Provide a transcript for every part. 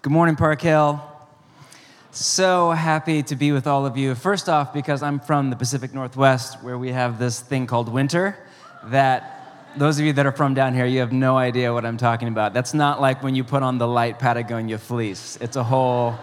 Good morning, Park Hill. So happy to be with all of you. First off, because I'm from the Pacific Northwest, where we have this thing called winter, that those of you that are from down here, you have no idea what I'm talking about. That's not like when you put on the light Patagonia fleece, it's a whole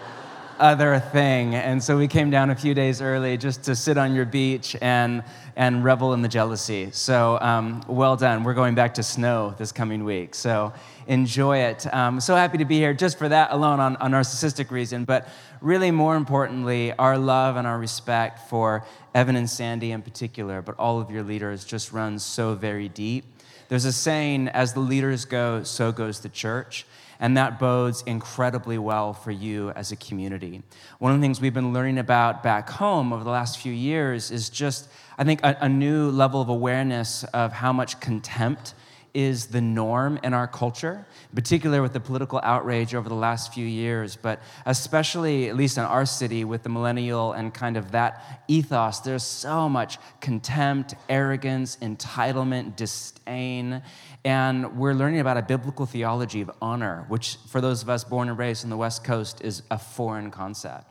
other thing. And so we came down a few days early just to sit on your beach and, and revel in the jealousy. So um, well done. We're going back to snow this coming week. So enjoy it. Um, so happy to be here just for that alone on a narcissistic reason, but really more importantly, our love and our respect for Evan and Sandy in particular, but all of your leaders just runs so very deep. There's a saying, as the leaders go, so goes the church. And that bodes incredibly well for you as a community. One of the things we've been learning about back home over the last few years is just, I think, a, a new level of awareness of how much contempt is the norm in our culture, particularly with the political outrage over the last few years, but especially, at least in our city, with the millennial and kind of that ethos. There's so much contempt, arrogance, entitlement, disdain. And we're learning about a biblical theology of honor, which, for those of us born and raised on the West Coast, is a foreign concept.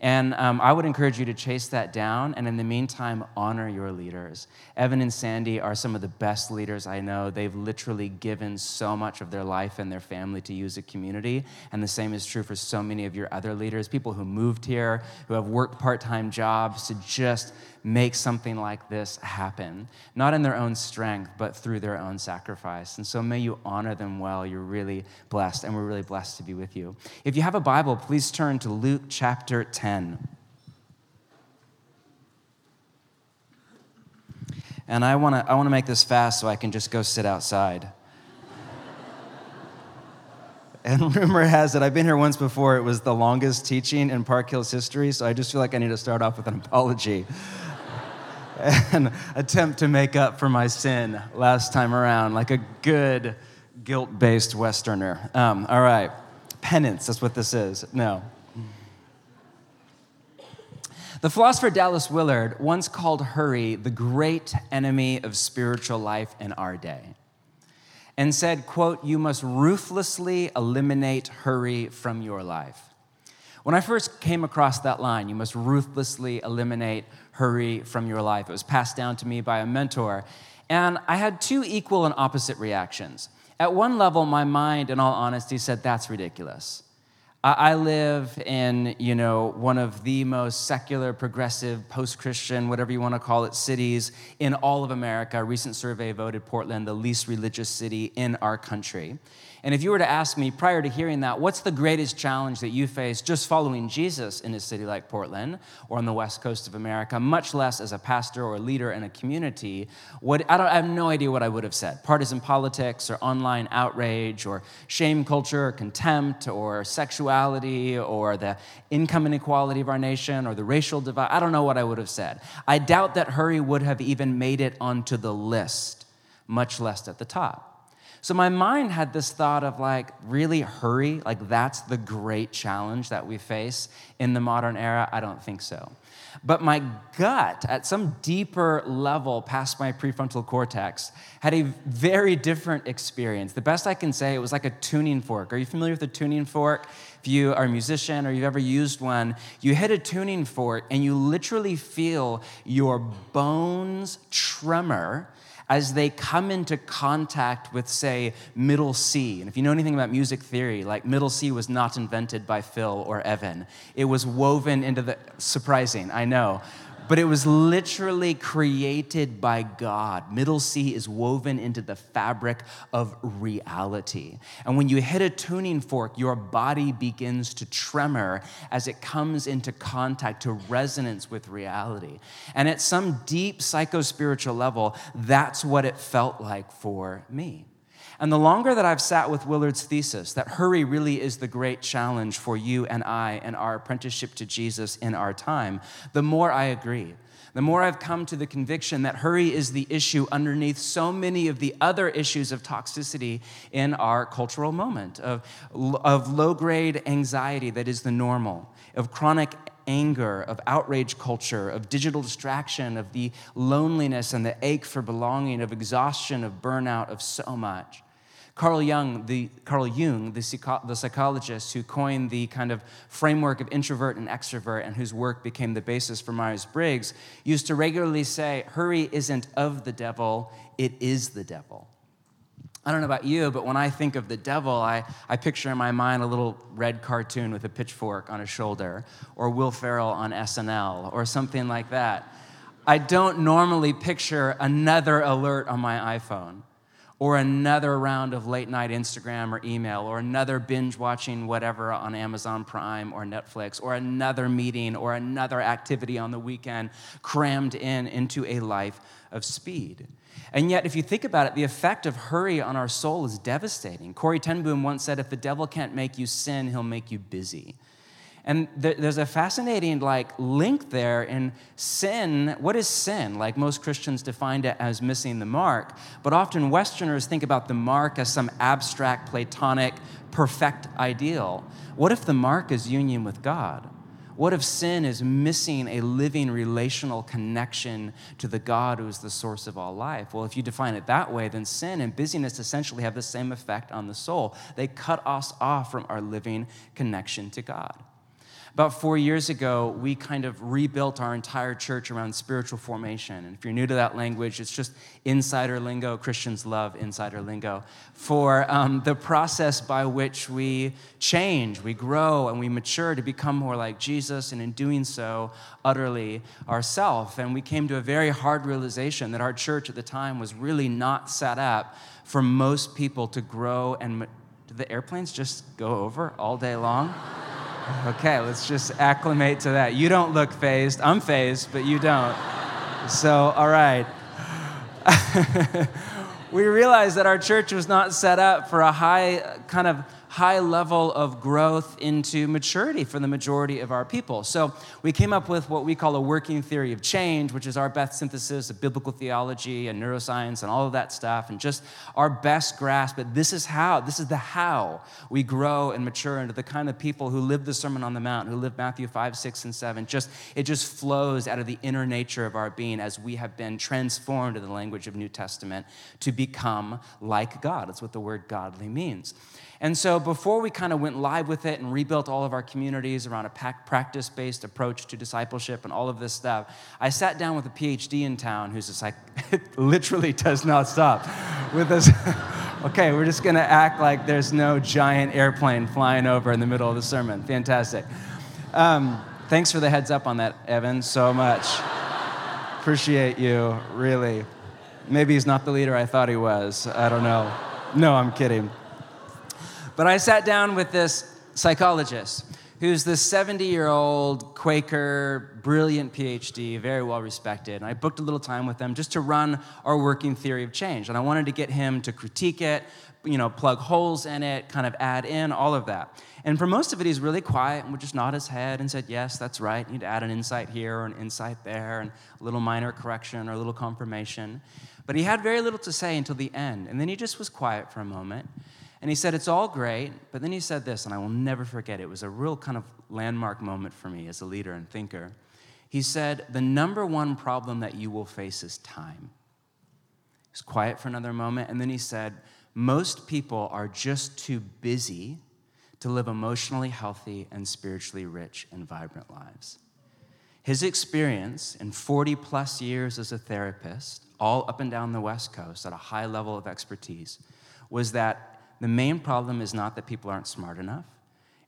And um, I would encourage you to chase that down, and in the meantime, honor your leaders. Evan and Sandy are some of the best leaders I know. They've literally given so much of their life and their family to use a community, and the same is true for so many of your other leaders people who moved here, who have worked part time jobs to just make something like this happen, not in their own strength, but through their own sacrifice. And so may you honor them well. You're really blessed, and we're really blessed to be with you. If you have a Bible, please turn to Luke chapter 10. And I want to I wanna make this fast so I can just go sit outside. And rumor has it, I've been here once before, it was the longest teaching in Park Hill's history, so I just feel like I need to start off with an apology and attempt to make up for my sin last time around, like a good guilt based Westerner. Um, all right, penance, that's what this is. No. The philosopher Dallas Willard once called hurry the great enemy of spiritual life in our day and said, quote, you must ruthlessly eliminate hurry from your life. When I first came across that line, you must ruthlessly eliminate hurry from your life. It was passed down to me by a mentor. And I had two equal and opposite reactions. At one level, my mind, in all honesty, said, That's ridiculous. I live in, you know, one of the most secular, progressive, post-Christian, whatever you want to call it, cities in all of America. A recent survey voted Portland the least religious city in our country. And if you were to ask me prior to hearing that, what's the greatest challenge that you face just following Jesus in a city like Portland or on the west coast of America, much less as a pastor or a leader in a community, what, I, don't, I have no idea what I would have said. Partisan politics or online outrage or shame culture or contempt or sexuality or the income inequality of our nation or the racial divide. I don't know what I would have said. I doubt that hurry would have even made it onto the list, much less at the top. So my mind had this thought of like, really hurry? Like, that's the great challenge that we face in the modern era? I don't think so. But my gut, at some deeper level past my prefrontal cortex, had a very different experience. The best I can say, it was like a tuning fork. Are you familiar with a tuning fork? If you are a musician or you've ever used one, you hit a tuning fork and you literally feel your bones tremor as they come into contact with, say, middle C. And if you know anything about music theory, like middle C was not invented by Phil or Evan. It was woven into the, surprising, I know but it was literally created by God. Middle C is woven into the fabric of reality. And when you hit a tuning fork, your body begins to tremor as it comes into contact, to resonance with reality. And at some deep psycho-spiritual level, that's what it felt like for me. And the longer that I've sat with Willard's thesis, that hurry really is the great challenge for you and I and our apprenticeship to Jesus in our time, the more I agree. The more I've come to the conviction that hurry is the issue underneath so many of the other issues of toxicity in our cultural moment, of, of low grade anxiety that is the normal, of chronic anger, of outrage culture, of digital distraction, of the loneliness and the ache for belonging, of exhaustion, of burnout, of so much. Carl Jung, the, Carl Jung, the, the psychologist who coined the kind of framework of introvert and extrovert and whose work became the basis for Myers Briggs, used to regularly say, Hurry isn't of the devil, it is the devil. I don't know about you, but when I think of the devil, I, I picture in my mind a little red cartoon with a pitchfork on his shoulder, or Will Ferrell on SNL, or something like that. I don't normally picture another alert on my iPhone or another round of late night Instagram or email, or another binge watching whatever on Amazon Prime or Netflix, or another meeting or another activity on the weekend crammed in into a life of speed. And yet, if you think about it, the effect of hurry on our soul is devastating. Corrie ten Boom once said, If the devil can't make you sin, he'll make you busy. And there's a fascinating like link there in sin. What is sin? Like most Christians defined it as missing the mark, but often Westerners think about the mark as some abstract, Platonic, perfect ideal. What if the mark is union with God? What if sin is missing a living relational connection to the God who is the source of all life? Well, if you define it that way, then sin and busyness essentially have the same effect on the soul. They cut us off from our living connection to God. About four years ago, we kind of rebuilt our entire church around spiritual formation. And if you're new to that language, it's just insider lingo. Christians love insider lingo for um, the process by which we change, we grow, and we mature to become more like Jesus, and in doing so, utterly ourself. And we came to a very hard realization that our church at the time was really not set up for most people to grow and. Do the airplanes just go over all day long? Okay, let's just acclimate to that. You don't look fazed. I'm fazed, but you don't. So, all right. we realized that our church was not set up for a high kind of high level of growth into maturity for the majority of our people. So we came up with what we call a working theory of change, which is our best synthesis of biblical theology and neuroscience and all of that stuff, and just our best grasp. But this is how, this is the how we grow and mature into the kind of people who live the Sermon on the Mount, who live Matthew 5, 6, and 7. Just it just flows out of the inner nature of our being as we have been transformed in the language of New Testament to become like God. That's what the word godly means. And so before we kind of went live with it and rebuilt all of our communities around a practice based approach to discipleship and all of this stuff, I sat down with a PhD in town who's just like, literally does not stop with this. okay, we're just going to act like there's no giant airplane flying over in the middle of the sermon. Fantastic. Um, thanks for the heads up on that, Evan, so much. Appreciate you, really. Maybe he's not the leader I thought he was. I don't know. No, I'm kidding. But I sat down with this psychologist who's this 70 year old Quaker, brilliant PhD, very well respected. And I booked a little time with him just to run our working theory of change. And I wanted to get him to critique it, you know, plug holes in it, kind of add in, all of that. And for most of it, he's really quiet and would just nod his head and said, Yes, that's right. You need to add an insight here or an insight there, and a little minor correction or a little confirmation. But he had very little to say until the end. And then he just was quiet for a moment. And he said, It's all great. But then he said this, and I will never forget it. Was a real kind of landmark moment for me as a leader and thinker. He said, The number one problem that you will face is time. He was quiet for another moment, and then he said, Most people are just too busy to live emotionally healthy and spiritually rich and vibrant lives. His experience in 40 plus years as a therapist, all up and down the West Coast at a high level of expertise, was that the main problem is not that people aren't smart enough.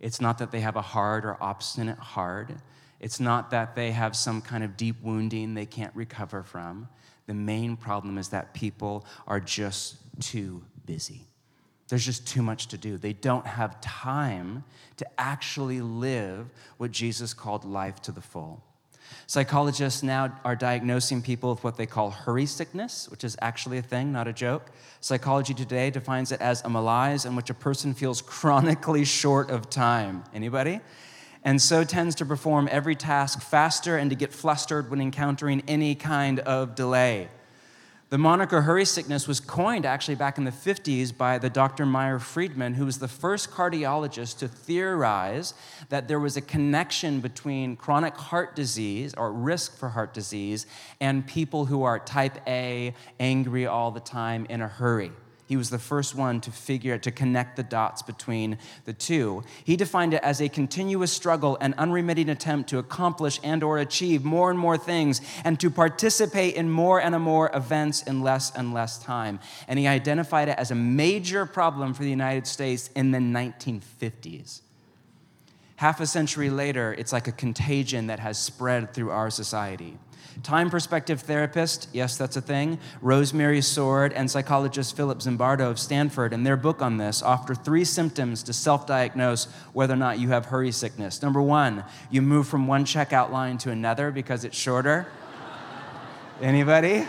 It's not that they have a hard or obstinate heart. It's not that they have some kind of deep wounding they can't recover from. The main problem is that people are just too busy. There's just too much to do. They don't have time to actually live what Jesus called life to the full. Psychologists now are diagnosing people with what they call hurry sickness, which is actually a thing, not a joke. Psychology today defines it as a malaise in which a person feels chronically short of time. Anybody? And so tends to perform every task faster and to get flustered when encountering any kind of delay. The moniker hurry sickness was coined actually back in the 50s by the Dr. Meyer Friedman, who was the first cardiologist to theorize that there was a connection between chronic heart disease or risk for heart disease and people who are type A, angry all the time, in a hurry. He was the first one to figure, to connect the dots between the two. He defined it as a continuous struggle and unremitting attempt to accomplish and or achieve more and more things and to participate in more and more events in less and less time. And he identified it as a major problem for the United States in the 1950s. Half a century later, it's like a contagion that has spread through our society. Time perspective therapist, yes, that's a thing. Rosemary Sword and psychologist Philip Zimbardo of Stanford, in their book on this, offer three symptoms to self diagnose whether or not you have hurry sickness. Number one, you move from one checkout line to another because it's shorter. Anybody?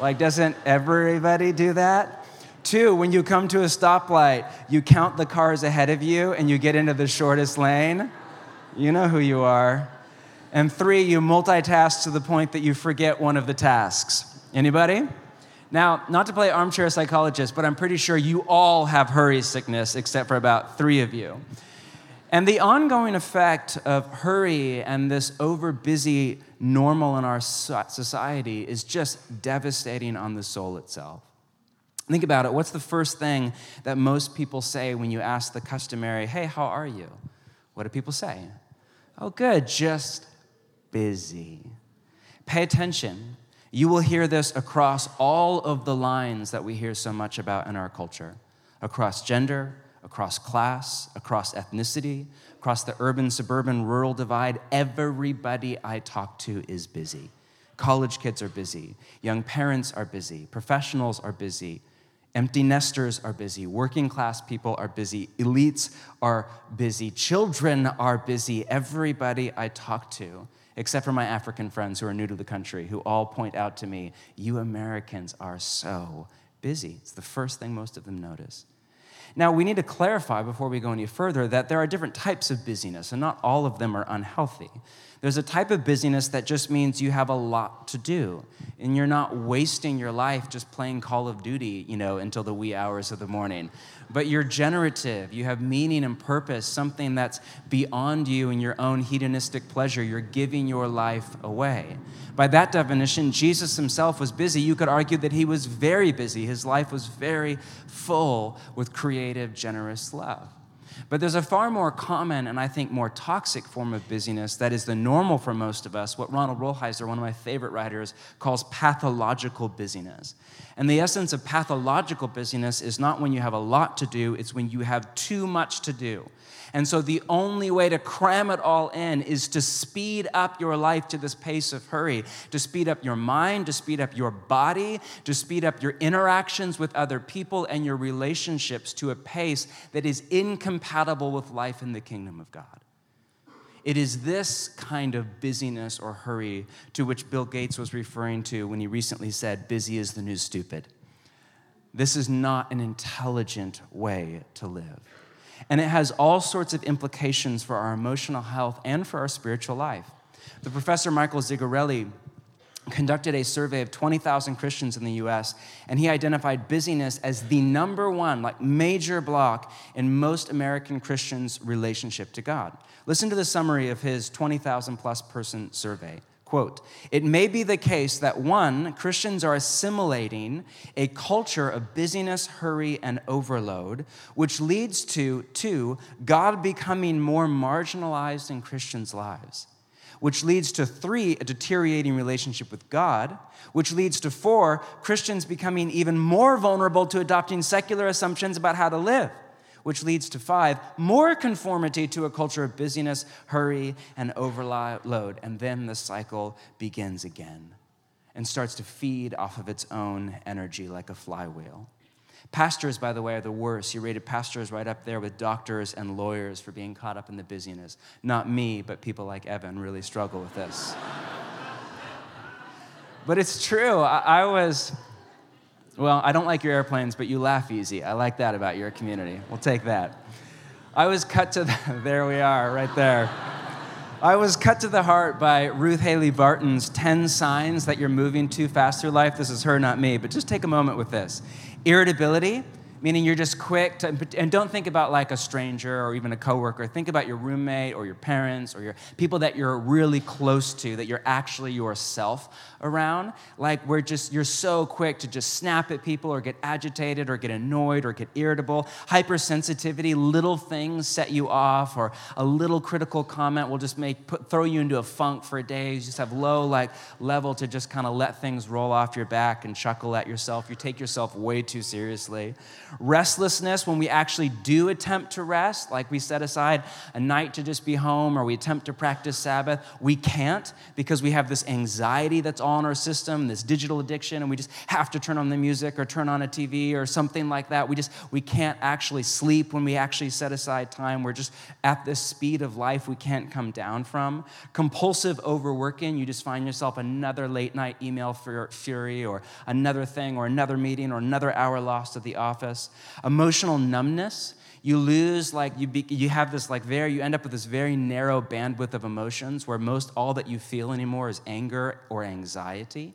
Like, doesn't everybody do that? Two, when you come to a stoplight, you count the cars ahead of you and you get into the shortest lane. You know who you are. And three, you multitask to the point that you forget one of the tasks. Anybody? Now, not to play armchair psychologist, but I'm pretty sure you all have hurry sickness, except for about three of you. And the ongoing effect of hurry and this overbusy normal in our society is just devastating on the soul itself. Think about it. What's the first thing that most people say when you ask the customary, hey, how are you? What do people say? Oh, good, just busy. Pay attention. You will hear this across all of the lines that we hear so much about in our culture across gender, across class, across ethnicity, across the urban suburban rural divide. Everybody I talk to is busy. College kids are busy, young parents are busy, professionals are busy. Empty nesters are busy. Working class people are busy. Elites are busy. Children are busy. Everybody I talk to except for my African friends who are new to the country, who all point out to me, You Americans are so busy. It's the first thing most of them notice. Now, we need to clarify before we go any further that there are different types of busyness, and not all of them are unhealthy. There's a type of busyness that just means you have a lot to do, and you're not wasting your life just playing Call of Duty, you know, until the wee hours of the morning but you're generative. You have meaning and purpose, something that's beyond you and your own hedonistic pleasure. You're giving your life away. By that definition, Jesus himself was busy. You could argue that he was very busy. His life was very full with creative, generous love. But there's a far more common and I think more toxic form of busyness that is the normal for most of us, what Ronald Rolheiser, one of my favorite writers, calls pathological busyness. And the essence of pathological busyness is not when you have a lot to do, it's when you have too much to do. And so the only way to cram it all in is to speed up your life to this pace of hurry, to speed up your mind, to speed up your body, to speed up your interactions with other people and your relationships to a pace that is incompatible with life in the kingdom of God. It is this kind of busyness or hurry to which Bill Gates was referring to when he recently said, busy is the new stupid. This is not an intelligent way to live. And it has all sorts of implications for our emotional health and for our spiritual life. The professor Michael Zigarelli conducted a survey of 20,000 Christians in the US, and he identified busyness as the number one, like major block in most American Christians' relationship to God. Listen to the summary of his 20,000 plus person survey. Quote, it may be the case that one, Christians are assimilating a culture of busyness, hurry, and overload, which leads to, two, God becoming more marginalized in Christians' lives, which leads to three, a deteriorating relationship with God, which leads to four, Christians becoming even more vulnerable to adopting secular assumptions about how to live which leads to five, more conformity to a culture of busyness, hurry, and overload. And then the cycle begins again and starts to feed off of its own energy like a flywheel. Pastors, by the way, are the worst. You rated pastors right up there with doctors and lawyers for being caught up in the busyness. Not me, but people like Evan really struggle with this. but it's true. I, I was well, I don't like your airplanes, but you laugh easy. I like that about your community. We'll take that. I was cut to the, there we are, right there. I was cut to the heart by Ruth Haley Barton's 10 signs that you're moving too fast through life. This is her, not me, but just take a moment with this. Irritability, meaning you're just quick to, and don't think about like a stranger or even a coworker. Think about your roommate or your parents or your people that you're really close to, that you're actually yourself around. Like we're just, you're so quick to just snap at people or get agitated or get annoyed or get irritable. Hypersensitivity, little things set you off or a little critical comment will just make, put, throw you into a funk for a day. You just have low like level to just kind of let things roll off your back and chuckle at yourself. You take yourself way too seriously. Restlessness, when we actually do attempt to rest, like we set aside a night to just be home or we attempt to practice Sabbath, we can't because we have this anxiety that's all our system, this digital addiction, and we just have to turn on the music or turn on a TV or something like that. We just, we can't actually sleep when we actually set aside time. We're just at this speed of life we can't come down from. Compulsive overworking, you just find yourself another late night email for fury or another thing or another meeting or another hour lost at the office. Emotional numbness, you lose like you, be, you have this like very you end up with this very narrow bandwidth of emotions where most all that you feel anymore is anger or anxiety.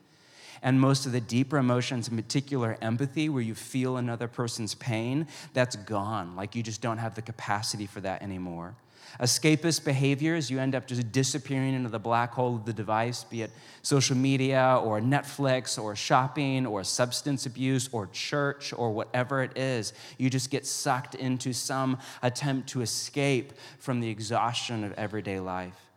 And most of the deeper emotions in particular empathy where you feel another person's pain that's gone. Like you just don't have the capacity for that anymore Escapist behaviors, you end up just disappearing into the black hole of the device, be it social media or Netflix or shopping or substance abuse or church or whatever it is. You just get sucked into some attempt to escape from the exhaustion of everyday life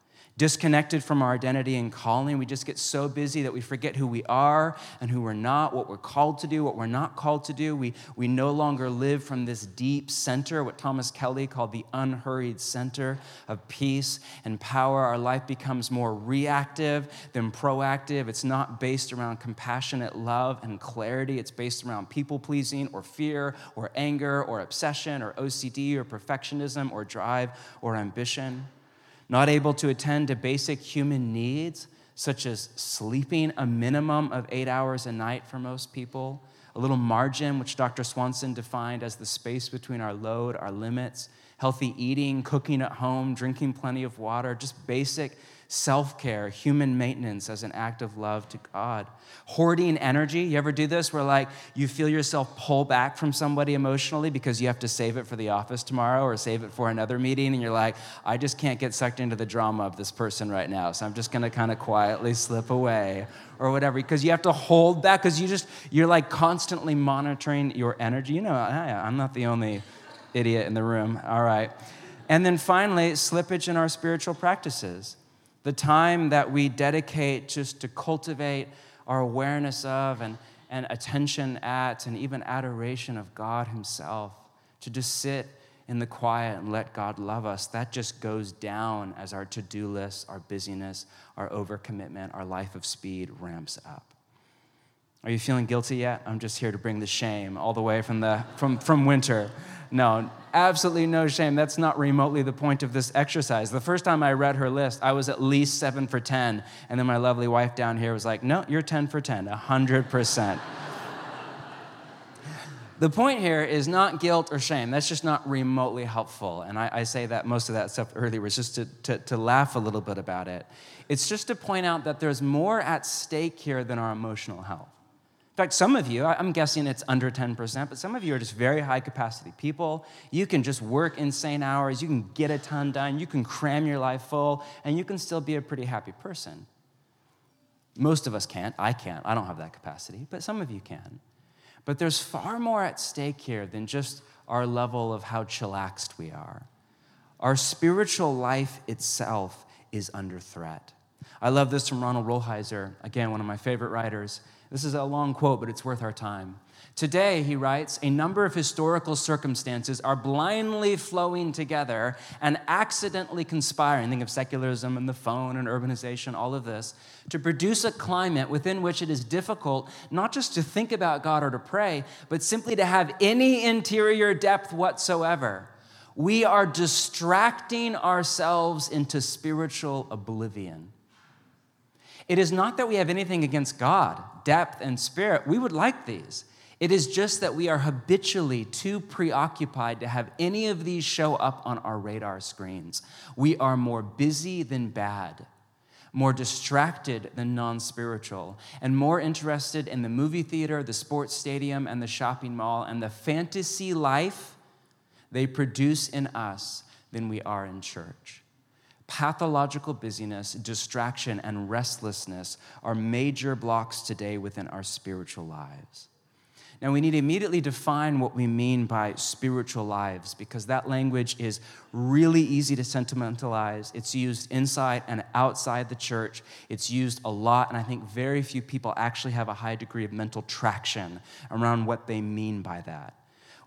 disconnected from our identity and calling. We just get so busy that we forget who we are and who we're not, what we're called to do, what we're not called to do. We, we no longer live from this deep center, what Thomas Kelly called the unhurried center of peace and power. Our life becomes more reactive than proactive. It's not based around compassionate love and clarity, it's based around people pleasing or fear or anger or obsession or OCD or perfectionism or drive or ambition not able to attend to basic human needs, such as sleeping a minimum of eight hours a night for most people, a little margin, which Dr. Swenson defined as the space between our load, our limits, healthy eating, cooking at home, drinking plenty of water, just basic self care, human maintenance as an act of love to God. Hoarding energy. You ever do this where, like, you feel yourself pull back from somebody emotionally because you have to save it for the office tomorrow or save it for another meeting, and you're like, I just can't get sucked into the drama of this person right now, so I'm just gonna kind of quietly slip away or whatever because you have to hold back because you just, you're like constantly monitoring your energy. You know, I'm not the only idiot in the room. All right. And then finally, slippage in our spiritual practices the time that we dedicate just to cultivate our awareness of and, and attention at and even adoration of God Himself, to just sit in the quiet and let God love us, that just goes down as our to do list, our busyness, our overcommitment, our life of speed ramps up. Are you feeling guilty yet? I'm just here to bring the shame all the way from, the, from, from winter. No, absolutely no shame. That's not remotely the point of this exercise. The first time I read her list, I was at least seven for 10. And then my lovely wife down here was like, no, you're 10 for 10, 100%. the point here is not guilt or shame. That's just not remotely helpful. And I, I say that most of that stuff earlier was just to, to, to laugh a little bit about it. It's just to point out that there's more at stake here than our emotional health. In fact, some of you, I'm guessing it's under 10%, but some of you are just very high capacity people. You can just work insane hours, you can get a ton done, you can cram your life full, and you can still be a pretty happy person. Most of us can't. I can't. I don't have that capacity, but some of you can. But there's far more at stake here than just our level of how chillaxed we are. Our spiritual life itself is under threat. I love this from Ronald Rolheiser, again, one of my favorite writers. This is a long quote, but it's worth our time. Today, he writes, a number of historical circumstances are blindly flowing together and accidentally conspiring. Think of secularism and the phone and urbanization, all of this, to produce a climate within which it is difficult not just to think about God or to pray, but simply to have any interior depth whatsoever. We are distracting ourselves into spiritual oblivion. It is not that we have anything against God, depth, and spirit. We would like these. It is just that we are habitually too preoccupied to have any of these show up on our radar screens. We are more busy than bad. more distracted than non spiritual, and more interested in the movie theater, the sports stadium, and the shopping mall, and the fantasy life they produce in us than we are in church. Pathological busyness, distraction, and restlessness are major blocks today within our spiritual lives. Now, we need to immediately define what we mean by spiritual lives because that language is really easy to sentimentalize. It's used inside and outside the church. It's used a lot, and I think very few people actually have a high degree of mental traction around what they mean by that.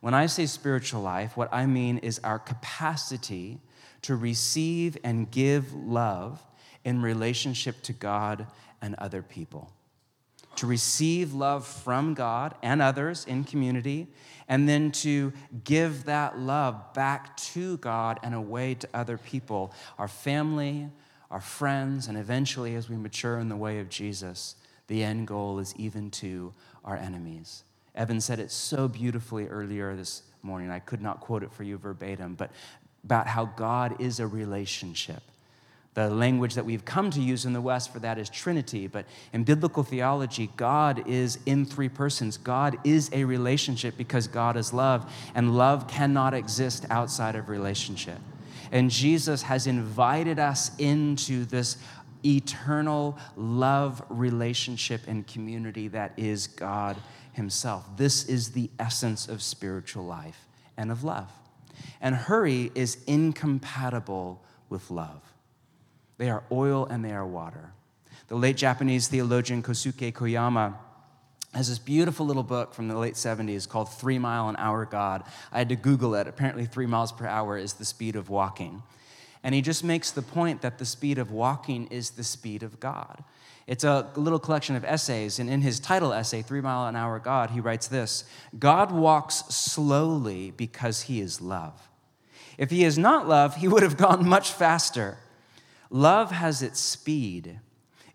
When I say spiritual life, what I mean is our capacity to receive and give love in relationship to God and other people to receive love from God and others in community, and then to give that love back to God and away to other people, our family, our friends, and eventually, as we mature in the way of Jesus, the end goal is even to our enemies. Evan said it so beautifully earlier this morning. I could not quote it for you verbatim, but about how God is a relationship. The language that we've come to use in the West for that is Trinity, but in biblical theology, God is in three persons. God is a relationship because God is love, and love cannot exist outside of relationship. And Jesus has invited us into this eternal love relationship and community that is God Himself. This is the essence of spiritual life and of love. And hurry is incompatible with love. They are oil and they are water. The late Japanese theologian Kosuke Koyama has this beautiful little book from the late 70s called Three Mile an Hour God. I had to Google it. Apparently, three miles per hour is the speed of walking. And he just makes the point that the speed of walking is the speed of God. It's a little collection of essays, and in his title essay, Three Mile an Hour God, he writes this God walks slowly because he is love. If he is not love, he would have gone much faster. Love has its speed.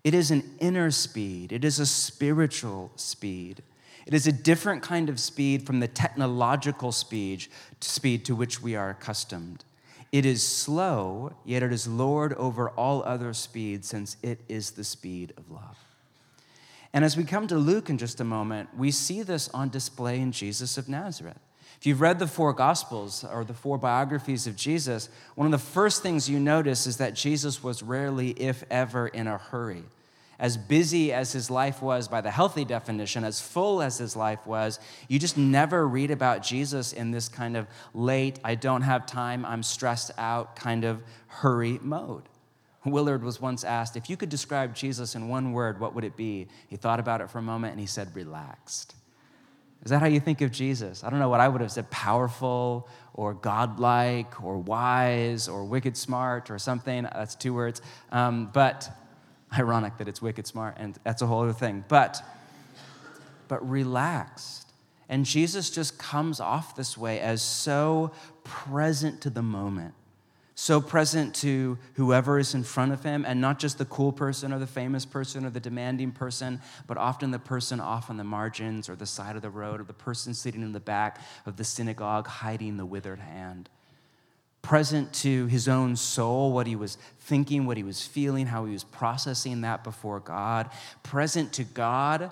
It is an inner speed, it is a spiritual speed. It is a different kind of speed from the technological speed, speed to which we are accustomed. It is slow, yet it is Lord over all other speeds, since it is the speed of love. And as we come to Luke in just a moment, we see this on display in Jesus of Nazareth. If you've read the four Gospels or the four biographies of Jesus, one of the first things you notice is that Jesus was rarely, if ever, in a hurry. As busy as his life was by the healthy definition, as full as his life was, you just never read about Jesus in this kind of late, I don't have time, I'm stressed out kind of hurry mode. Willard was once asked, if you could describe Jesus in one word, what would it be? He thought about it for a moment and he said, relaxed. Is that how you think of Jesus? I don't know what I would have said powerful or godlike or wise or wicked smart or something. That's two words. Um, but ironic that it's wicked smart, and that's a whole other thing. But, but relaxed. And Jesus just comes off this way as so present to the moment so present to whoever is in front of him, and not just the cool person or the famous person or the demanding person, but often the person off on the margins or the side of the road or the person sitting in the back of the synagogue hiding the withered hand. Present to his own soul, what he was thinking, what he was feeling, how he was processing that before God. Present to God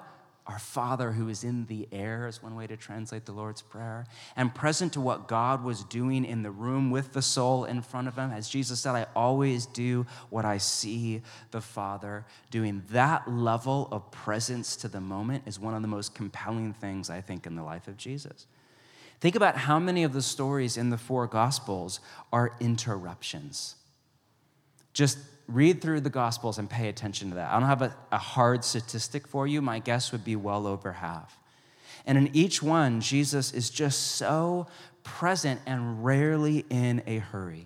our Father who is in the air, is one way to translate the Lord's Prayer, and present to what God was doing in the room with the soul in front of him. As Jesus said, I always do what I see the Father doing. That level of presence to the moment is one of the most compelling things, I think, in the life of Jesus. Think about how many of the stories in the four Gospels are interruptions. Just read through the Gospels and pay attention to that. I don't have a, a, hard statistic for you. My guess would be well over half. And in each one, Jesus is just so present and rarely in a hurry.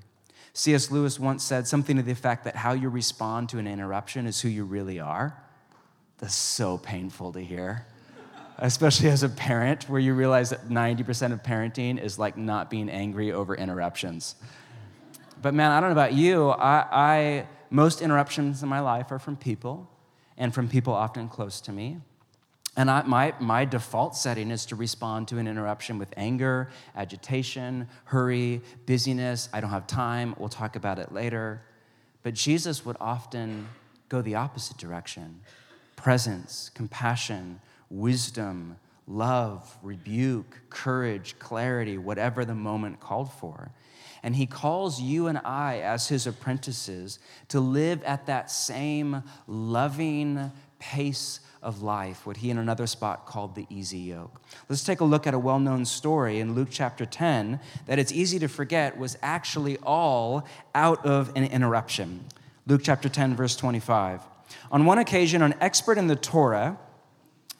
C.S. Lewis once said something to the effect that how you respond to an interruption is who you really are. That's so painful to hear, especially as a parent, where you realize that 90% of parenting is like not being angry over interruptions. But man, I don't know about you. I, I most interruptions in my life are from people and from people often close to me. And I, my, my default setting is to respond to an interruption with anger, agitation, hurry, busyness. I don't have time. We'll talk about it later. But Jesus would often go the opposite direction presence, compassion, wisdom, love, rebuke, courage, clarity, whatever the moment called for. And he calls you and I, as his apprentices, to live at that same loving pace of life, what he in another spot called the easy yoke. Let's take a look at a well known story in Luke chapter 10 that it's easy to forget was actually all out of an interruption. Luke chapter 10, verse 25. On one occasion, an expert in the Torah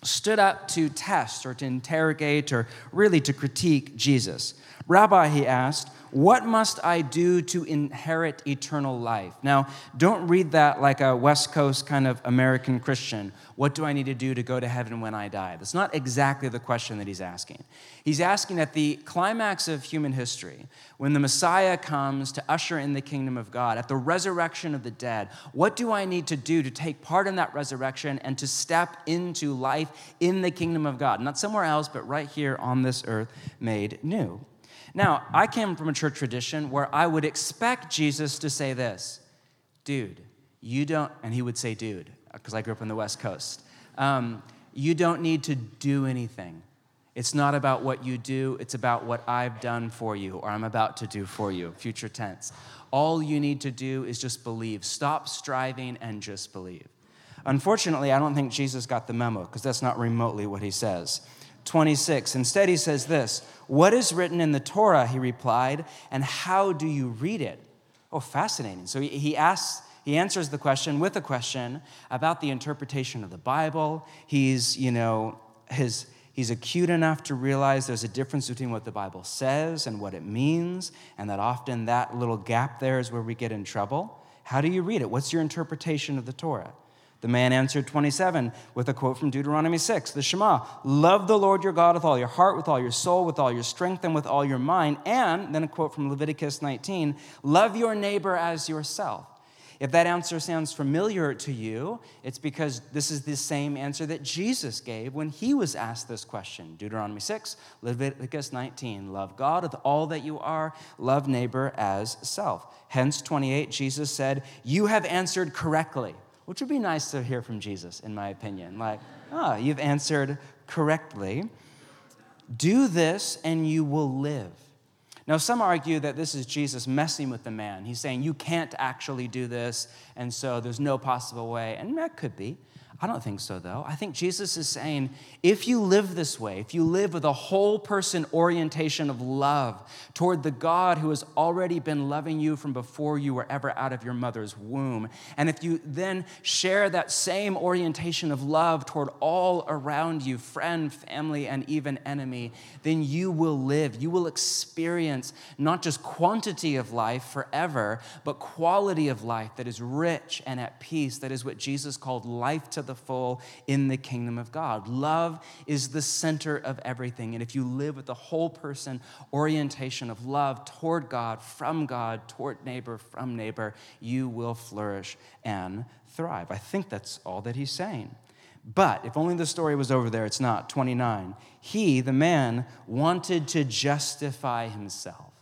stood up to test or to interrogate or really to critique Jesus. Rabbi, he asked, what must I do to inherit eternal life? Now, don't read that like a West Coast kind of American Christian. What do I need to do to go to heaven when I die? That's not exactly the question that he's asking. He's asking at the climax of human history, when the Messiah comes to usher in the kingdom of God, at the resurrection of the dead, what do I need to do to take part in that resurrection and to step into life in the kingdom of God? Not somewhere else, but right here on this earth made new. Now, I came from a church tradition where I would expect Jesus to say this dude, you don't, and he would say dude, because I grew up on the West Coast. Um, you don't need to do anything. It's not about what you do, it's about what I've done for you or I'm about to do for you, future tense. All you need to do is just believe. Stop striving and just believe. Unfortunately, I don't think Jesus got the memo because that's not remotely what he says. 26. Instead, he says this What is written in the Torah? He replied, and how do you read it? Oh, fascinating. So he asks, he answers the question with a question about the interpretation of the Bible. He's, you know, his, he's acute enough to realize there's a difference between what the Bible says and what it means, and that often that little gap there is where we get in trouble. How do you read it? What's your interpretation of the Torah? The man answered 27 with a quote from Deuteronomy 6, the Shema Love the Lord your God with all your heart, with all your soul, with all your strength, and with all your mind. And then a quote from Leviticus 19 Love your neighbor as yourself. If that answer sounds familiar to you, it's because this is the same answer that Jesus gave when he was asked this question Deuteronomy 6, Leviticus 19. Love God with all that you are, love neighbor as self. Hence, 28, Jesus said, You have answered correctly which would be nice to hear from Jesus, in my opinion. Like, ah, oh, you've answered correctly. Do this and you will live. Now, some argue that this is Jesus messing with the man. He's saying, You can't actually do this, and so there's no possible way. And that could be. I don't think so, though. I think Jesus is saying if you live this way, if you live with a whole person orientation of love toward the God who has already been loving you from before you were ever out of your mother's womb, and if you then share that same orientation of love toward all around you, friend, family, and even enemy, then you will live. You will experience not just quantity of life forever, but quality of life that is rich and at peace. That is what Jesus called life to the full in the kingdom of God. Love is the center of everything. And if you live with the whole person orientation of love toward God, from God, toward neighbor, from neighbor, you will flourish and thrive. I think that's all that he's saying. But if only the story was over there, it's not. 29. He, the man, wanted to justify himself.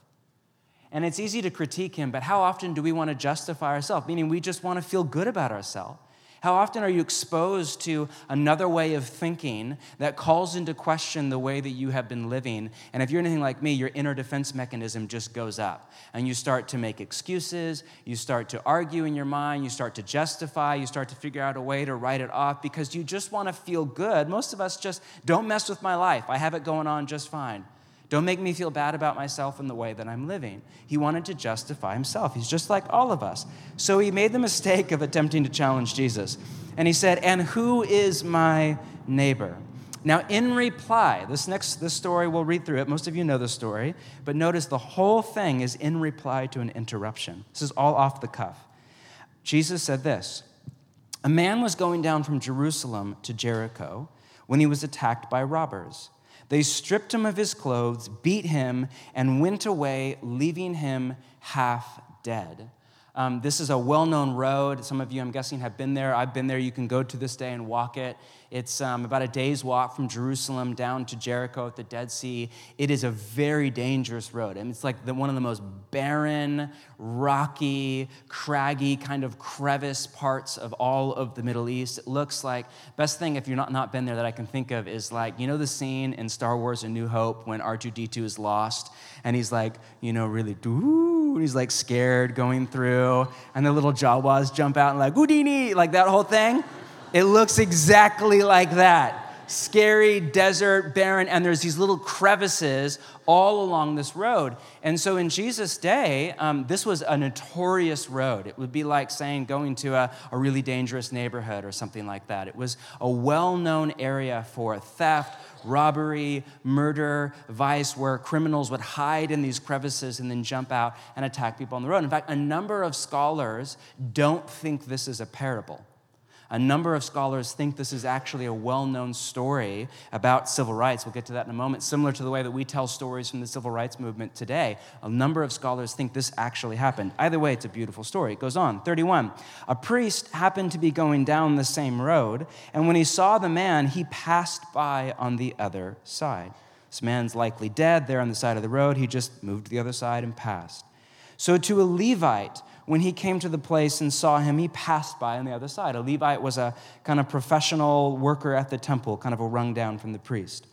And it's easy to critique him, but how often do we want to justify ourselves? Meaning we just want to feel good about ourselves. How often are you exposed to another way of thinking that calls into question the way that you have been living? And if you're anything like me, your inner defense mechanism just goes up. And you start to make excuses, you start to argue in your mind, you start to justify, you start to figure out a way to write it off because you just want to feel good. Most of us just don't mess with my life. I have it going on just fine. Don't make me feel bad about myself and the way that I'm living. He wanted to justify himself. He's just like all of us. So he made the mistake of attempting to challenge Jesus. And he said, And who is my neighbor? Now, in reply, this next this story, we'll read through it. Most of you know the story, but notice the whole thing is in reply to an interruption. This is all off the cuff. Jesus said this A man was going down from Jerusalem to Jericho when he was attacked by robbers. They stripped him of his clothes, beat him, and went away, leaving him half dead. Um, this is a well known road. Some of you, I'm guessing, have been there. I've been there. You can go to this day and walk it. It's um, about a day's walk from Jerusalem down to Jericho at the Dead Sea. It is a very dangerous road. Mean, it's like the, one of the most barren, rocky, craggy, kind of crevice parts of all of the Middle East. It looks like, best thing if you're not, not been there that I can think of is like, you know, the scene in Star Wars A New Hope when R2D2 is lost and he's like, you know, really, doo, he's like scared going through, and the little Jawas jump out and like, Houdini, like that whole thing. It looks exactly like that. Scary, desert, barren, and there's these little crevices all along this road. And so in Jesus' day, um, this was a notorious road. It would be like saying going to a, a really dangerous neighborhood or something like that. It was a well known area for theft, robbery, murder, vice, where criminals would hide in these crevices and then jump out and attack people on the road. In fact, a number of scholars don't think this is a parable. A number of scholars think this is actually a well known story about civil rights. We'll get to that in a moment, similar to the way that we tell stories from the civil rights movement today. A number of scholars think this actually happened. Either way, it's a beautiful story. It goes on. 31. A priest happened to be going down the same road, and when he saw the man, he passed by on the other side. This man's likely dead there on the side of the road. He just moved to the other side and passed. So, to a Levite, when he came to the place and saw him, he passed by on the other side. A Levite was a kind of professional worker at the temple, kind of a rung down from the priest.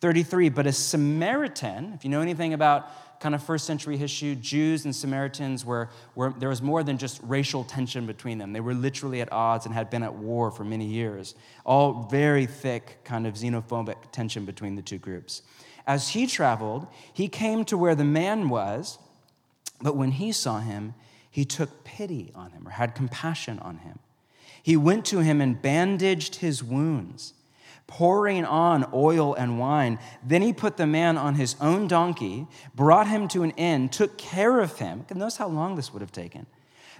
33, but a Samaritan, if you know anything about kind of first century history, Jews and Samaritans were, were, there was more than just racial tension between them. They were literally at odds and had been at war for many years. All very thick, kind of xenophobic tension between the two groups. As he traveled, he came to where the man was, but when he saw him, he took pity on him or had compassion on him. He went to him and bandaged his wounds, pouring on oil and wine. Then he put the man on his own donkey, brought him to an inn, took care of him. Notice how long this would have taken.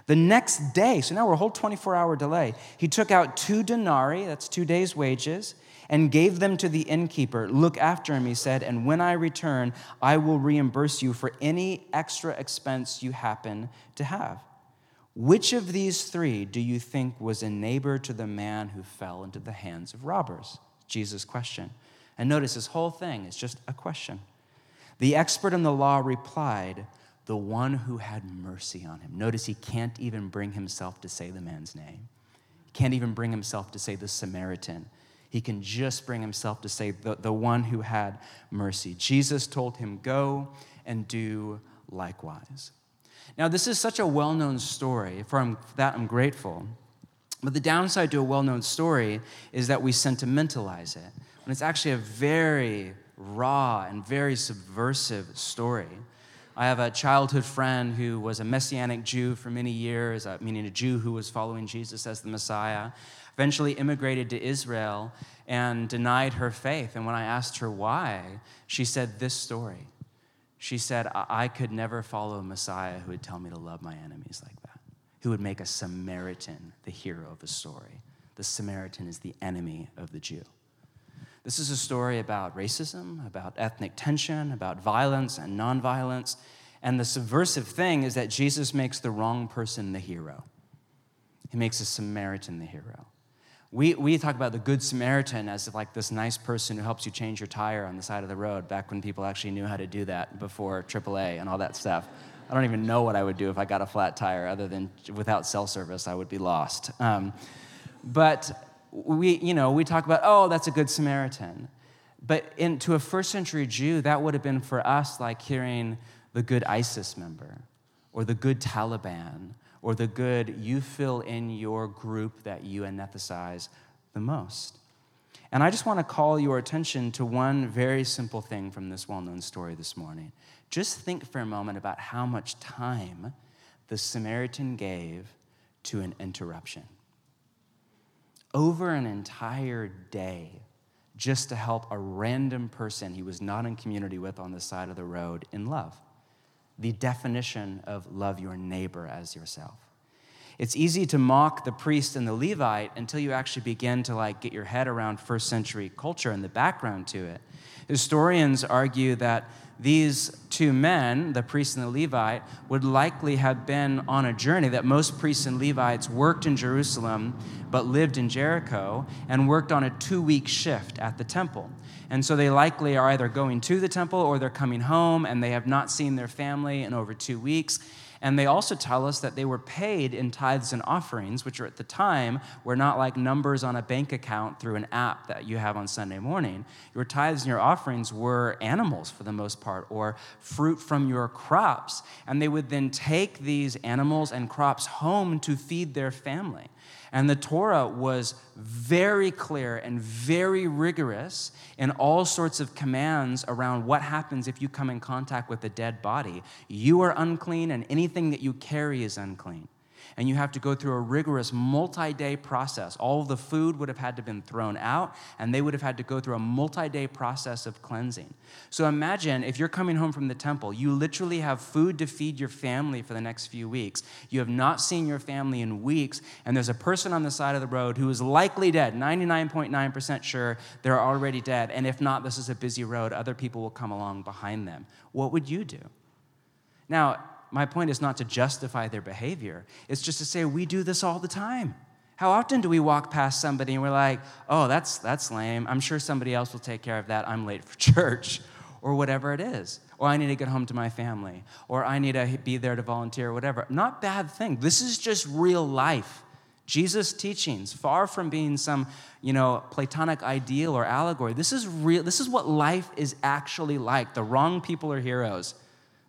The next day, so now we're a whole 24 hour delay, he took out two denarii, that's two days' wages, and gave them to the innkeeper. Look after him, he said, and when I return, I will reimburse you for any extra expense you happen to have. Which of these three do you think was a neighbor to the man who fell into the hands of robbers? Jesus' question. And notice this whole thing is just a question. The expert in the law replied, The one who had mercy on him. Notice he can't even bring himself to say the man's name, he can't even bring himself to say the Samaritan. He can just bring himself to say, the, the one who had mercy. Jesus told him, Go and do likewise. Now, this is such a well known story. For that, I'm grateful. But the downside to a well known story is that we sentimentalize it. And it's actually a very raw and very subversive story. I have a childhood friend who was a Messianic Jew for many years, uh, meaning a Jew who was following Jesus as the Messiah eventually immigrated to Israel and denied her faith. And when I asked her why, she said this story. She said, I could never follow a Messiah who would tell me to love my enemies like that, who would make a Samaritan the hero of a story. The Samaritan is the enemy of the Jew. This is a story about racism, about ethnic tension, about violence and nonviolence. And the subversive thing is that Jesus makes the wrong person the hero. He makes a Samaritan the hero. We, we talk about the Good Samaritan as like this nice person who helps you change your tire on the side of the road back when people actually knew how to do that before AAA and all that stuff. I don't even know what I would do if I got a flat tire other than without cell service, I would be lost. Um, but we, you know, we talk about, oh, that's a Good Samaritan. But in, to a first century Jew, that would have been for us like hearing the good ISIS member or the good Taliban or the good you fill in your group that you anesthetize the most. And I just want to call your attention to one very simple thing from this well known story this morning. Just think for a moment about how much time the Samaritan gave to an interruption. Over an entire day, just to help a random person he was not in community with on the side of the road in love the definition of love your neighbor as yourself. It's easy to mock the priest and the Levite until you actually begin to like get your head around first century culture and the background to it. Historians argue that these two men, the priest and the Levite, would likely have been on a journey that most priests and Levites worked in Jerusalem but lived in Jericho and worked on a two week shift at the temple. And so they likely are either going to the temple or they're coming home and they have not seen their family in over two weeks. And they also tell us that they were paid in tithes and offerings, which are at the time were not like numbers on a bank account through an app that you have on Sunday morning. Your tithes and your offerings were animals for the most part, or fruit from your crops. And they would then take these animals and crops home to feed their family. And the Torah was very clear and very rigorous in all sorts of commands around what happens if you come in contact with a dead body. You are unclean, and anything that you carry is unclean and you have to go through a rigorous multi day process. All the food would have had to been thrown out, and they would have had to go through a multi day process of cleansing. So imagine if you're coming home from the temple, you literally have food to feed your family for the next few weeks. You have not seen your family in weeks, and there's a person on the side of the road who is likely dead, 99.9% sure they're already dead. And if not, this is a busy road, other people will come along behind them. What would you do? Now, my point is not to justify their behavior, it's just to say we do this all the time. How often do we walk past somebody and we're like, oh, that's, that's lame. I'm sure somebody else will take care of that. I'm late for church, or whatever it is. Or I need to get home to my family, or I need to be there to volunteer, whatever. Not bad thing. This is just real life. Jesus' teachings, far from being some, you know, Platonic ideal or allegory. This is real. This is what life is actually like. The wrong people are heroes.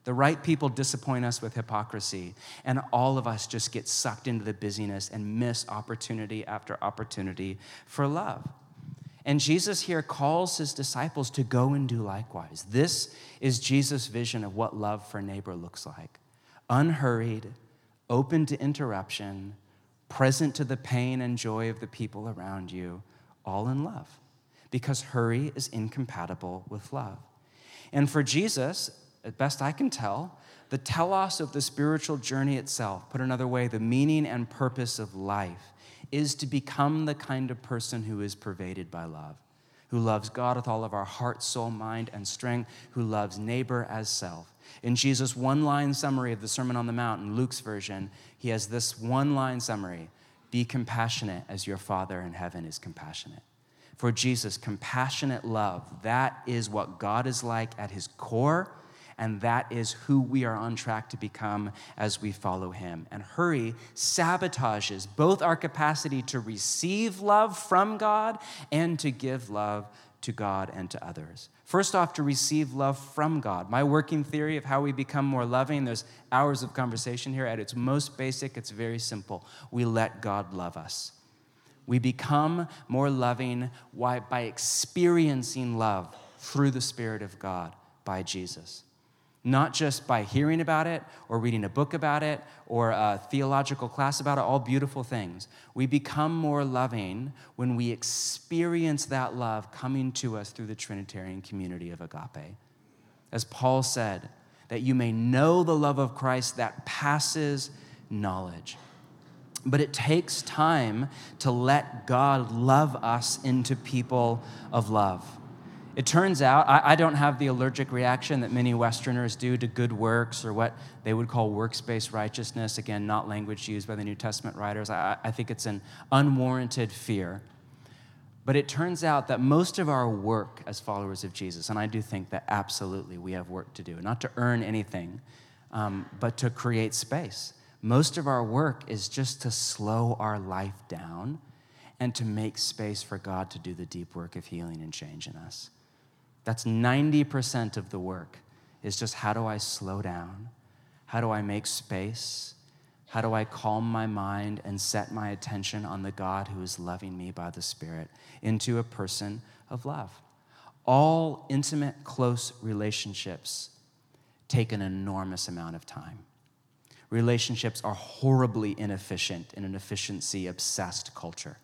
The right people disappoint us with hypocrisy, and all of us just get sucked into the busyness and miss opportunity after opportunity for love. And Jesus here calls his disciples to go and do likewise. This is Jesus' vision of what love for neighbor looks like unhurried, open to interruption, present to the pain and joy of the people around you, all in love. Because hurry is incompatible with love. And for Jesus, as best I can tell, the telos of the spiritual journey itself, put another way, the meaning and purpose of life, is to become the kind of person who is pervaded by love, who loves God with all of our heart, soul, mind, and strength, who loves neighbor as self. In Jesus' one line summary of the Sermon on the Mount, in Luke's version, he has this one line summary Be compassionate as your Father in heaven is compassionate. For Jesus, compassionate love, that is what God is like at his core and that is who we are on track to become as we follow him. And hurry sabotages both our capacity to receive love from God and to give love to God and to others. First off, to receive love from God. My working theory of how we become more loving, there's hours of conversation here. At its most basic, it's very simple. We let God love us. We become more loving by experiencing love through the Spirit of God by Jesus not just by hearing about it or reading a book about it or a theological class about it, all beautiful things. We become more loving when we experience that love coming to us through the Trinitarian community of agape. As Paul said, that you may know the love of Christ that passes knowledge. But it takes time to let God love us into people of love. It turns out I, I, don't have the allergic reaction that many Westerners do to good works or what they would call works based righteousness. Again, not language used by the New Testament writers. I, I think it's an unwarranted fear. But it turns out that most of our work as followers of Jesus, and I do think that absolutely we have work to do, not to earn anything, um, but to create space. Most of our work is just to slow our life down and to make space for God to do the deep work of healing and change in us. That's 90% of the work, is just how do I slow down? How do I make space? How do I calm my mind and set my attention on the God who is loving me by the Spirit into a person of love? All intimate, close relationships take an enormous amount of time. Relationships are horribly inefficient in an efficiency obsessed culture.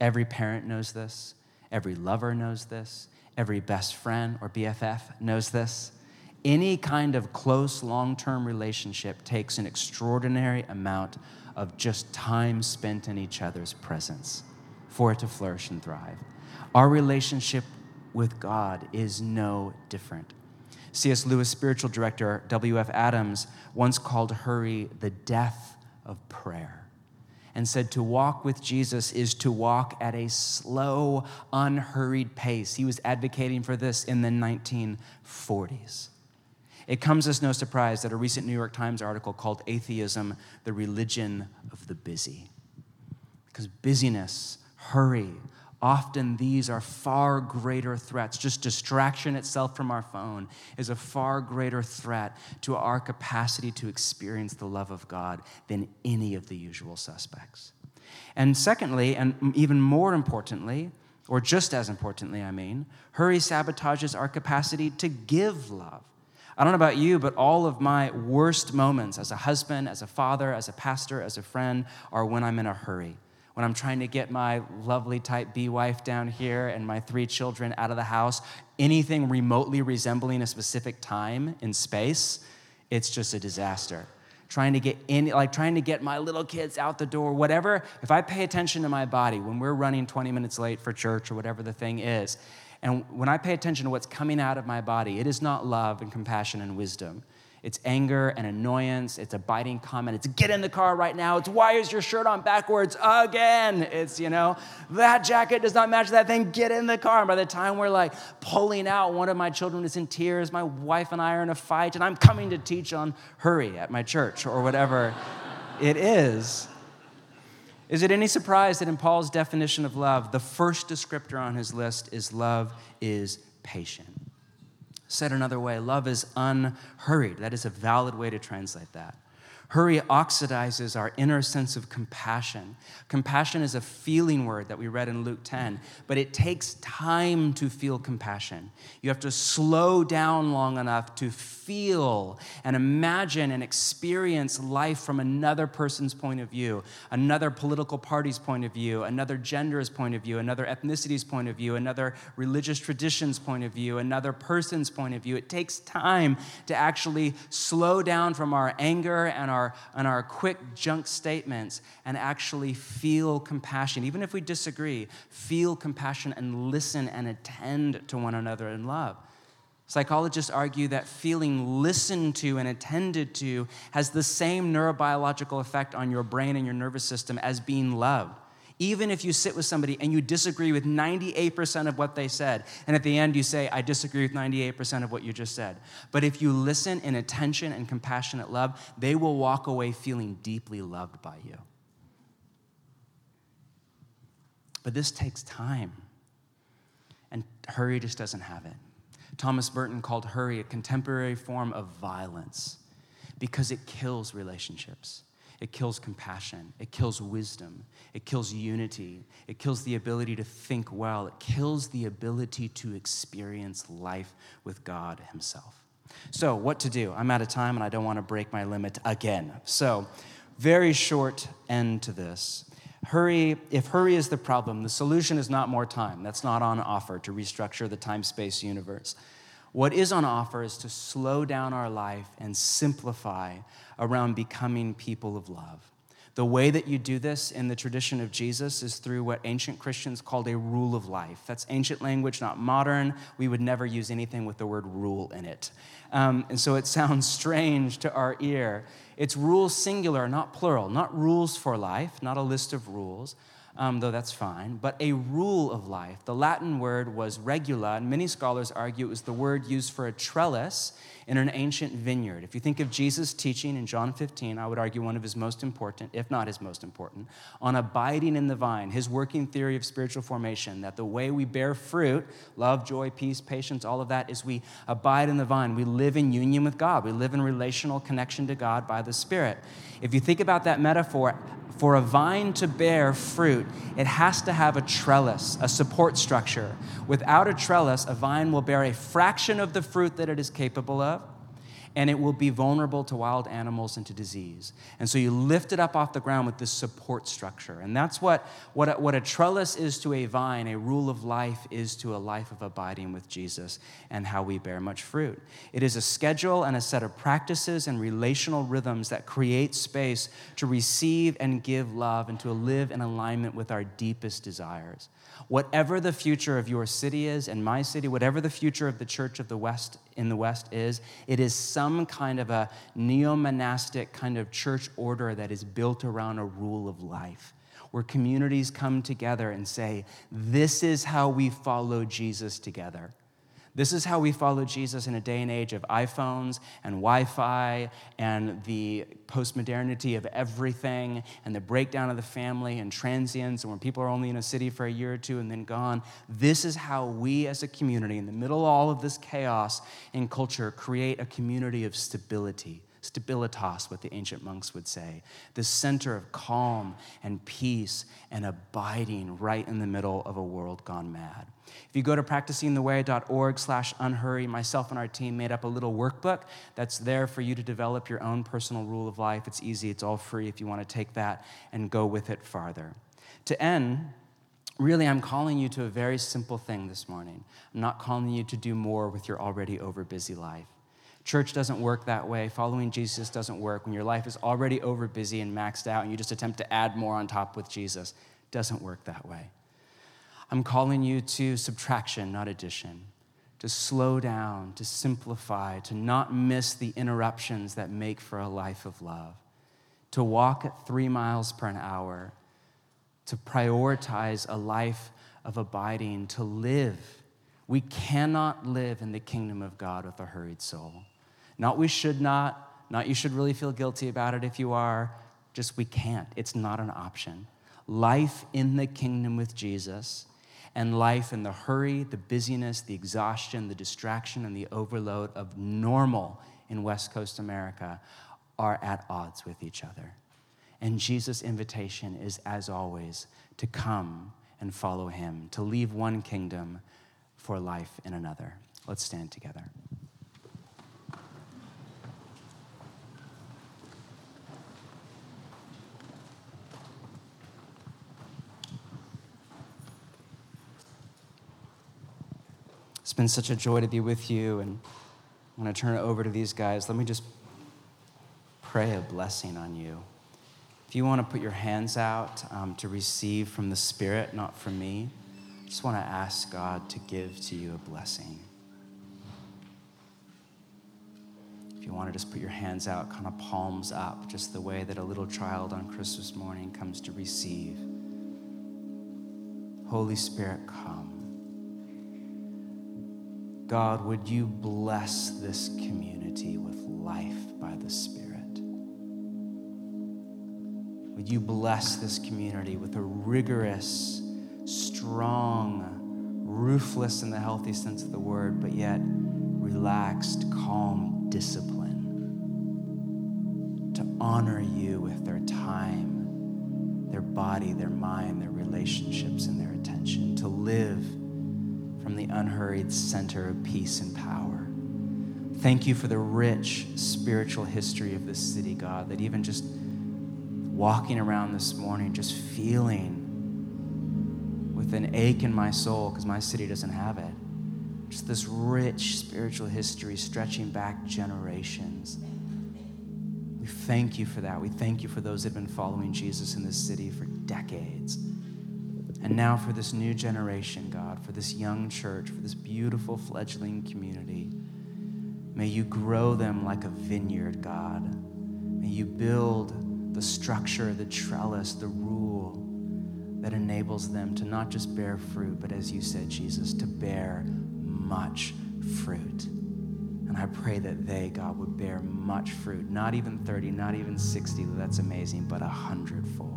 Every parent knows this, every lover knows this, Every best friend or BFF knows this. Any kind of close, long term relationship takes an extraordinary amount of just time spent in each other's presence for it to flourish and thrive. Our relationship with God is no different. C.S. Lewis spiritual director W.F. Adams once called hurry the death of prayer and said to walk with Jesus is to walk at a slow, unhurried pace. He was advocating for this in the 1940s. It comes as no surprise that a recent New York Times article called Atheism, the Religion of the Busy. Because busyness, hurry, often these are far greater threats. Just distraction itself from our phone is a far greater threat to our capacity to experience the love of God than any of the usual suspects. And secondly, and even more importantly, or just as importantly, I mean, hurry sabotages our capacity to give love. I don't know about you, but all of my worst moments as a husband, as a father, as a pastor, as a friend are when I'm in a hurry when I'm trying to get my lovely type B wife down here and my three children out of the house, anything remotely resembling a specific time in space, it's just a disaster. Trying to get in, like trying to get my little kids out the door, whatever. If I pay attention to my body when we're running 20 minutes late for church or whatever the thing is, and when I pay attention to what's coming out of my body, it is not love and compassion and wisdom. It's anger and annoyance. It's a biting comment. It's get in the car right now. It's why is your shirt on backwards again? It's, you know, that jacket does not match that thing. Get in the car. And by the time we're like pulling out, one of my children is in tears. My wife and I are in a fight, and I'm coming to teach on hurry at my church or whatever it is. Is it any surprise that in Paul's definition of love, the first descriptor on his list is love is patient? Said another way, love is unhurried. That is a valid way to translate that. Hurry oxidizes our inner sense of compassion. Compassion is a feeling word that we read in Luke 10, but it takes time to feel compassion. You have to slow down long enough to feel and imagine and experience life from another person's point of view, another political party's point of view, another gender's point of view, another ethnicity's point of view, another religious tradition's point of view, another person's point of view. It takes time to actually slow down from our anger and our our, on our quick junk statements and actually feel compassion. Even if we disagree, feel compassion and listen and attend to one another in love. Psychologists argue that feeling listened to and attended to has the same neurobiological effect on your brain and your nervous system as being loved. Even if you sit with somebody and you disagree with 98% of what they said, and at the end you say, I disagree with 98% of what you just said. But if you listen in attention and compassionate love, they will walk away feeling deeply loved by you. But this takes time, and hurry just doesn't have it. Thomas Merton called hurry a contemporary form of violence because it kills relationships. It kills compassion. It kills wisdom. It kills unity. It kills the ability to think well. It kills the ability to experience life with God Himself. So, what to do? I'm out of time and I don't want to break my limit again. So, very short end to this. Hurry, if hurry is the problem, the solution is not more time. That's not on offer to restructure the time space universe. What is on offer is to slow down our life and simplify around becoming people of love. The way that you do this in the tradition of Jesus is through what ancient Christians called a rule of life. That's ancient language, not modern. We would never use anything with the word rule in it. Um, and so it sounds strange to our ear. It's rules singular, not plural, not rules for life, not a list of rules, um, though that's fine, but a rule of life. The Latin word was regula, and many scholars argue it was the word used for a trellis in an ancient vineyard. If you think of Jesus' teaching in John 15, I would argue one of his most important, if not his most important, on abiding in the vine, his working theory of spiritual formation, that the way we bear fruit, love, joy, peace, patience, all of that, is we abide in the vine. We live in union with God, we live in relational connection to God by the Spirit. If you think about that metaphor, for a vine to bear fruit, it has to have a trellis, a support structure. Without a trellis, a vine will bear a fraction of the fruit that it is capable of, and it will be vulnerable to wild animals and to disease. And so you lift it up off the ground with this support structure. And that's what, what, a, what a trellis is to a vine, a rule of life is to a life of abiding with Jesus and how we bear much fruit. It is a schedule and a set of practices and relational rhythms that create space to receive and give love and to live in alignment with our deepest desires. Whatever the future of your city is and my city, whatever the future of the church of the West in the West is, it is some kind of a neo monastic kind of church order that is built around a rule of life where communities come together and say, This is how we follow Jesus together. This is how we follow Jesus in a day and age of iPhones and Wi Fi and the postmodernity of everything and the breakdown of the family and transience and when people are only in a city for a year or two and then gone. This is how we as a community, in the middle of all of this chaos in culture, create a community of stability stabilitas, what the ancient monks would say, the center of calm and peace and abiding right in the middle of a world gone mad. If you go to practicingtheway.org slash unhurry, myself and our team made up a little workbook that's there for you to develop your own personal rule of life. It's easy, it's all free if you want to take that and go with it farther. To end, really, I'm calling you to a very simple thing this morning. I'm not calling you to do more with your already over busy life. Church doesn't work that way. Following Jesus doesn't work. When your life is already over busy and maxed out and you just attempt to add more on top with Jesus, doesn't work that way. I'm calling you to subtraction, not addition, to slow down, to simplify, to not miss the interruptions that make for a life of love, to walk at three miles per an hour, to prioritize a life of abiding, to live. We cannot live in the kingdom of God with a hurried soul. Not we should not, not you should really feel guilty about it if you are, just we can't. It's not an option. Life in the kingdom with Jesus and life in the hurry, the busyness, the exhaustion, the distraction, and the overload of normal in West Coast America are at odds with each other. And Jesus' invitation is, as always, to come and follow him, to leave one kingdom for life in another. Let's stand together. It's been such a joy to be with you, and I'm going to turn it over to these guys. Let me just pray a blessing on you. If you want to put your hands out um, to receive from the Spirit, not from me, I just want to ask God to give to you a blessing. If you want to just put your hands out, kind of palms up, just the way that a little child on Christmas morning comes to receive. Holy Spirit, come. God, would you bless this community with life by the Spirit? Would you bless this community with a rigorous, strong, ruthless in the healthy sense of the word, but yet relaxed, calm discipline to honor you with their time, their body, their mind, their relationships, and their attention, to live the unhurried center of peace and power. Thank you for the rich spiritual history of this city, God, that even just walking around this morning, just feeling with an ache in my soul because my city doesn't have it. Just this rich spiritual history stretching back generations. We thank you for that. We thank you for those that have been following Jesus in this city for decades. And now for this new generation, God, for this young church, for this beautiful fledgling community, may you grow them like a vineyard, God. May you build the structure, the trellis, the rule that enables them to not just bear fruit, but as you said, Jesus, to bear much fruit. And I pray that they, God, would bear much fruit, not even 30, not even 60, that's amazing, but a hundredfold.